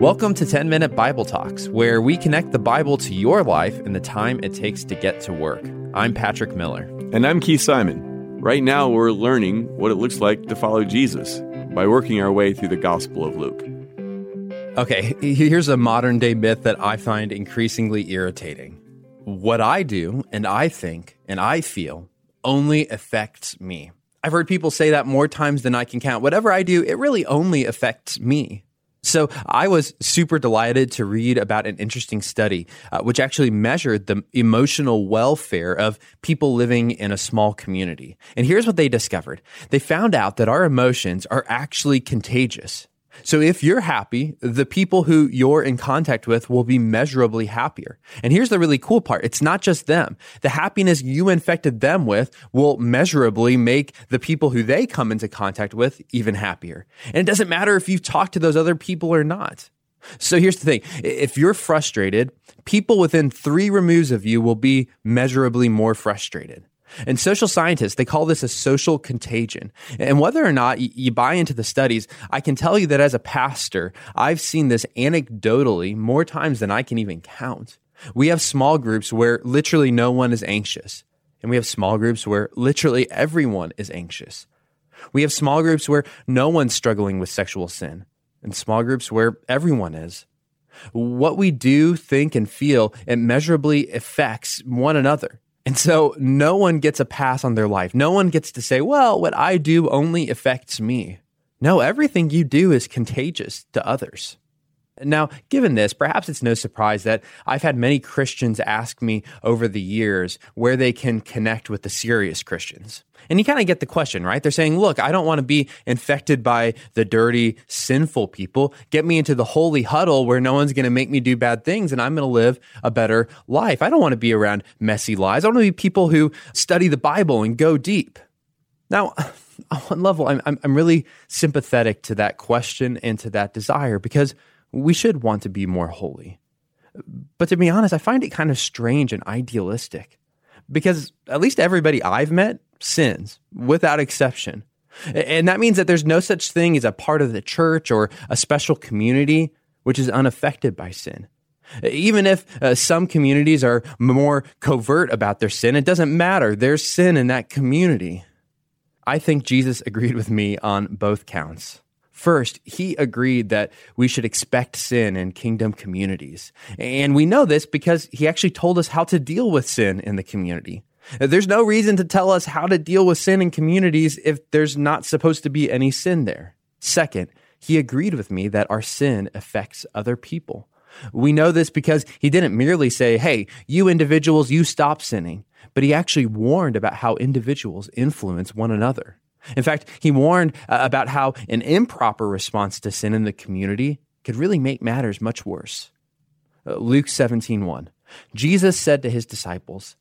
Welcome to 10 Minute Bible Talks, where we connect the Bible to your life in the time it takes to get to work. I'm Patrick Miller. And I'm Keith Simon. Right now, we're learning what it looks like to follow Jesus by working our way through the Gospel of Luke. Okay, here's a modern day myth that I find increasingly irritating. What I do and I think and I feel only affects me. I've heard people say that more times than I can count. Whatever I do, it really only affects me. So I was super delighted to read about an interesting study uh, which actually measured the emotional welfare of people living in a small community. And here's what they discovered. They found out that our emotions are actually contagious. So if you're happy, the people who you're in contact with will be measurably happier. And here's the really cool part. It's not just them. The happiness you infected them with will measurably make the people who they come into contact with even happier. And it doesn't matter if you've talked to those other people or not. So here's the thing. If you're frustrated, people within three removes of you will be measurably more frustrated. And social scientists, they call this a social contagion. And whether or not you buy into the studies, I can tell you that as a pastor, I've seen this anecdotally more times than I can even count. We have small groups where literally no one is anxious. And we have small groups where literally everyone is anxious. We have small groups where no one's struggling with sexual sin, and small groups where everyone is. What we do, think, and feel immeasurably affects one another. And so no one gets a pass on their life. No one gets to say, well, what I do only affects me. No, everything you do is contagious to others. Now, given this, perhaps it's no surprise that I've had many Christians ask me over the years where they can connect with the serious Christians. And you kind of get the question, right? They're saying, look, I don't want to be infected by the dirty, sinful people. Get me into the holy huddle where no one's going to make me do bad things and I'm going to live a better life. I don't want to be around messy lies. I want to be people who study the Bible and go deep. Now, on one level, I'm, I'm really sympathetic to that question and to that desire because we should want to be more holy. But to be honest, I find it kind of strange and idealistic because at least everybody I've met sins without exception. And that means that there's no such thing as a part of the church or a special community which is unaffected by sin. Even if uh, some communities are more covert about their sin, it doesn't matter. There's sin in that community. I think Jesus agreed with me on both counts. First, he agreed that we should expect sin in kingdom communities. And we know this because he actually told us how to deal with sin in the community. There's no reason to tell us how to deal with sin in communities if there's not supposed to be any sin there. Second, he agreed with me that our sin affects other people. We know this because he didn't merely say, hey, you individuals, you stop sinning, but he actually warned about how individuals influence one another. In fact, he warned uh, about how an improper response to sin in the community could really make matters much worse. Uh, Luke 17:1. Jesus said to his disciples,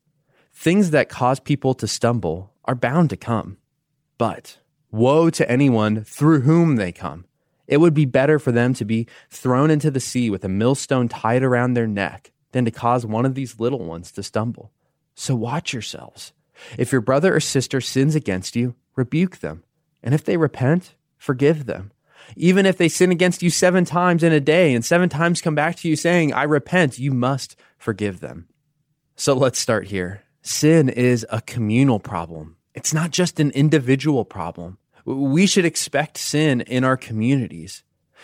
"Things that cause people to stumble are bound to come, but woe to anyone through whom they come. It would be better for them to be thrown into the sea with a millstone tied around their neck than to cause one of these little ones to stumble. So watch yourselves. If your brother or sister sins against you, rebuke them. And if they repent, forgive them. Even if they sin against you seven times in a day and seven times come back to you saying, I repent, you must forgive them. So let's start here. Sin is a communal problem. It's not just an individual problem. We should expect sin in our communities.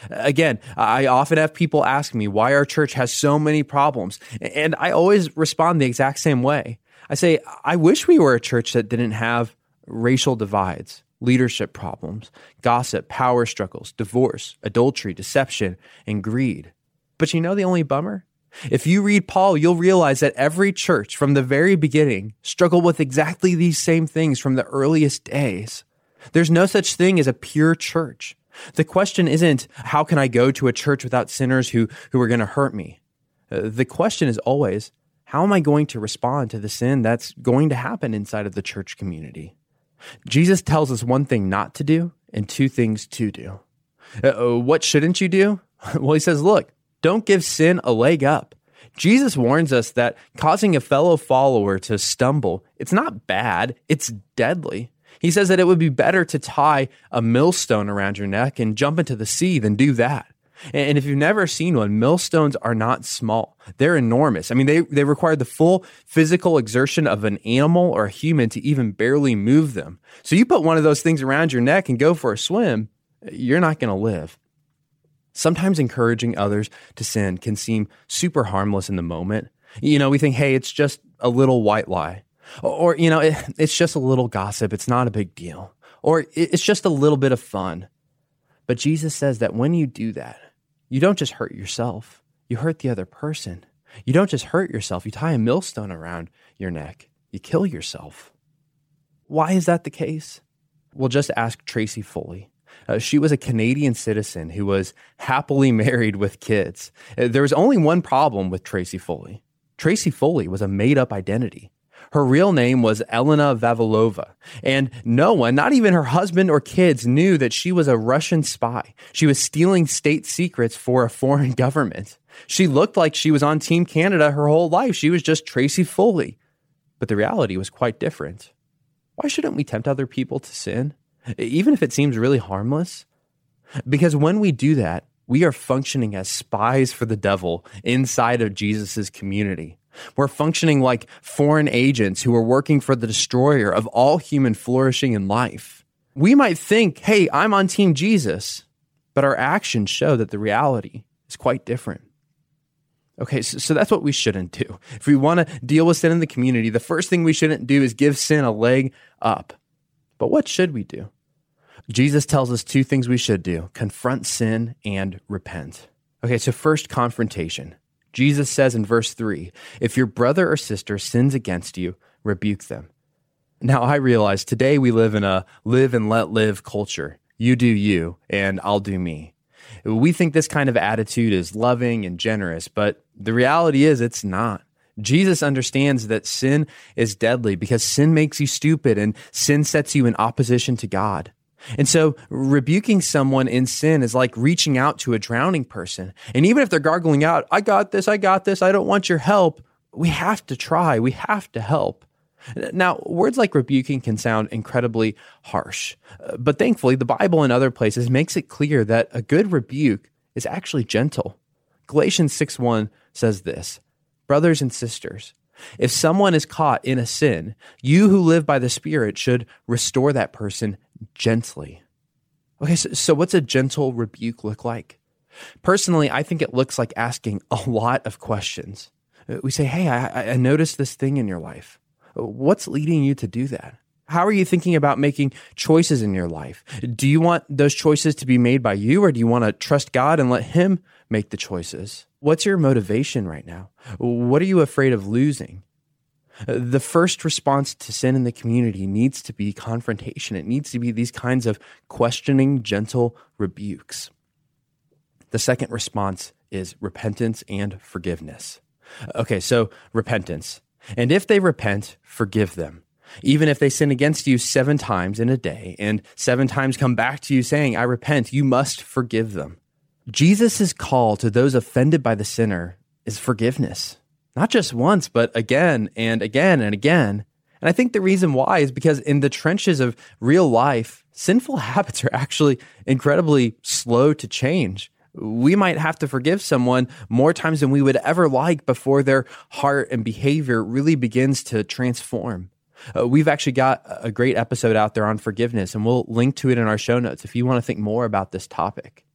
Again, I often have people ask me why our church has so many problems. And I always respond the exact same way. I say, I wish we were a church that didn't have racial divides, leadership problems, gossip, power struggles, divorce, adultery, deception, and greed. But you know the only bummer? If you read Paul, you'll realize that every church from the very beginning struggled with exactly these same things from the earliest days. There's no such thing as a pure church. The question isn't, how can I go to a church without sinners who, who are going to hurt me? Uh, the question is always, how am I going to respond to the sin that's going to happen inside of the church community? Jesus tells us one thing not to do and two things to do. Uh, what shouldn't you do? Well, he says, look, don't give sin a leg up. Jesus warns us that causing a fellow follower to stumble, it's not bad, it's deadly. He says that it would be better to tie a millstone around your neck and jump into the sea than do that. And if you've never seen one, millstones are not small. They're enormous. I mean, they, they require the full physical exertion of an animal or a human to even barely move them. So you put one of those things around your neck and go for a swim, you're not going to live. Sometimes encouraging others to sin can seem super harmless in the moment. You know, we think, hey, it's just a little white lie. Or, you know, it, it's just a little gossip. It's not a big deal. Or it's just a little bit of fun. But Jesus says that when you do that, you don't just hurt yourself, you hurt the other person. You don't just hurt yourself, you tie a millstone around your neck, you kill yourself. Why is that the case? Well, just ask Tracy Foley. Uh, she was a Canadian citizen who was happily married with kids. Uh, there was only one problem with Tracy Foley. Tracy Foley was a made up identity. Her real name was Elena Vavilova, and no one, not even her husband or kids, knew that she was a Russian spy. She was stealing state secrets for a foreign government. She looked like she was on Team Canada her whole life. She was just Tracy Foley. But the reality was quite different. Why shouldn't we tempt other people to sin, even if it seems really harmless? Because when we do that, we are functioning as spies for the devil inside of Jesus' community. We're functioning like foreign agents who are working for the destroyer of all human flourishing in life. We might think, hey, I'm on Team Jesus, but our actions show that the reality is quite different. Okay, so, so that's what we shouldn't do. If we want to deal with sin in the community, the first thing we shouldn't do is give sin a leg up. But what should we do? Jesus tells us two things we should do confront sin and repent. Okay, so first, confrontation. Jesus says in verse 3 If your brother or sister sins against you, rebuke them. Now, I realize today we live in a live and let live culture. You do you, and I'll do me. We think this kind of attitude is loving and generous, but the reality is it's not. Jesus understands that sin is deadly because sin makes you stupid and sin sets you in opposition to God. And so rebuking someone in sin is like reaching out to a drowning person. And even if they're gargling out, I got this, I got this, I don't want your help, we have to try, we have to help. Now, words like rebuking can sound incredibly harsh, uh, but thankfully, the Bible and other places makes it clear that a good rebuke is actually gentle. Galatians 6 1 says this Brothers and sisters, if someone is caught in a sin, you who live by the Spirit should restore that person gently. Okay, so, so what's a gentle rebuke look like? Personally, I think it looks like asking a lot of questions. Uh, we say, Hey, I, I noticed this thing in your life. What's leading you to do that? How are you thinking about making choices in your life? Do you want those choices to be made by you, or do you want to trust God and let Him make the choices? What's your motivation right now? What are you afraid of losing? The first response to sin in the community needs to be confrontation. It needs to be these kinds of questioning, gentle rebukes. The second response is repentance and forgiveness. Okay, so repentance. And if they repent, forgive them. Even if they sin against you seven times in a day and seven times come back to you saying, I repent, you must forgive them. Jesus' call to those offended by the sinner is forgiveness not just once, but again and again and again. And I think the reason why is because in the trenches of real life, sinful habits are actually incredibly slow to change. We might have to forgive someone more times than we would ever like before their heart and behavior really begins to transform. Uh, we've actually got a great episode out there on forgiveness, and we'll link to it in our show notes if you want to think more about this topic.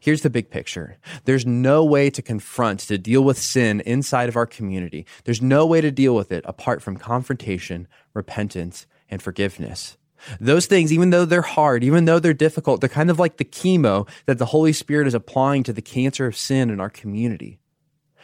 Here's the big picture there's no way to confront, to deal with sin inside of our community. There's no way to deal with it apart from confrontation, repentance, and forgiveness. Those things, even though they're hard, even though they're difficult, they're kind of like the chemo that the Holy Spirit is applying to the cancer of sin in our community.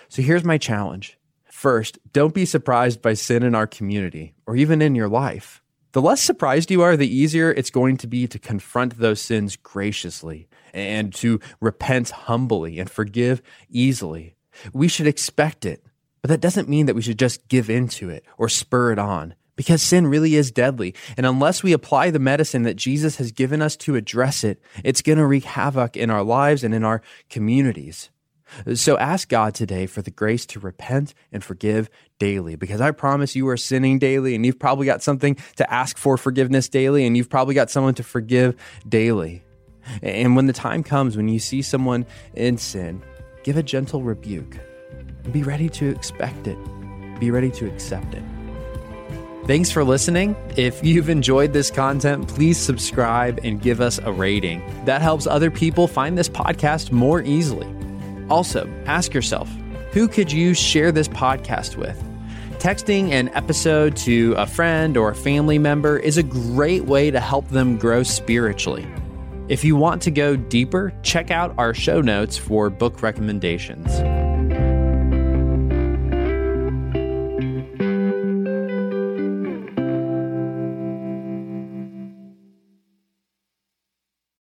So here's my challenge. First, don't be surprised by sin in our community or even in your life. The less surprised you are, the easier it's going to be to confront those sins graciously and to repent humbly and forgive easily. We should expect it, but that doesn't mean that we should just give into it or spur it on because sin really is deadly. And unless we apply the medicine that Jesus has given us to address it, it's going to wreak havoc in our lives and in our communities. So ask God today for the grace to repent and forgive daily because I promise you are sinning daily and you've probably got something to ask for forgiveness daily and you've probably got someone to forgive daily. And when the time comes when you see someone in sin, give a gentle rebuke. Be ready to expect it, be ready to accept it. Thanks for listening. If you've enjoyed this content, please subscribe and give us a rating. That helps other people find this podcast more easily. Also, ask yourself who could you share this podcast with? Texting an episode to a friend or a family member is a great way to help them grow spiritually. If you want to go deeper, check out our show notes for book recommendations.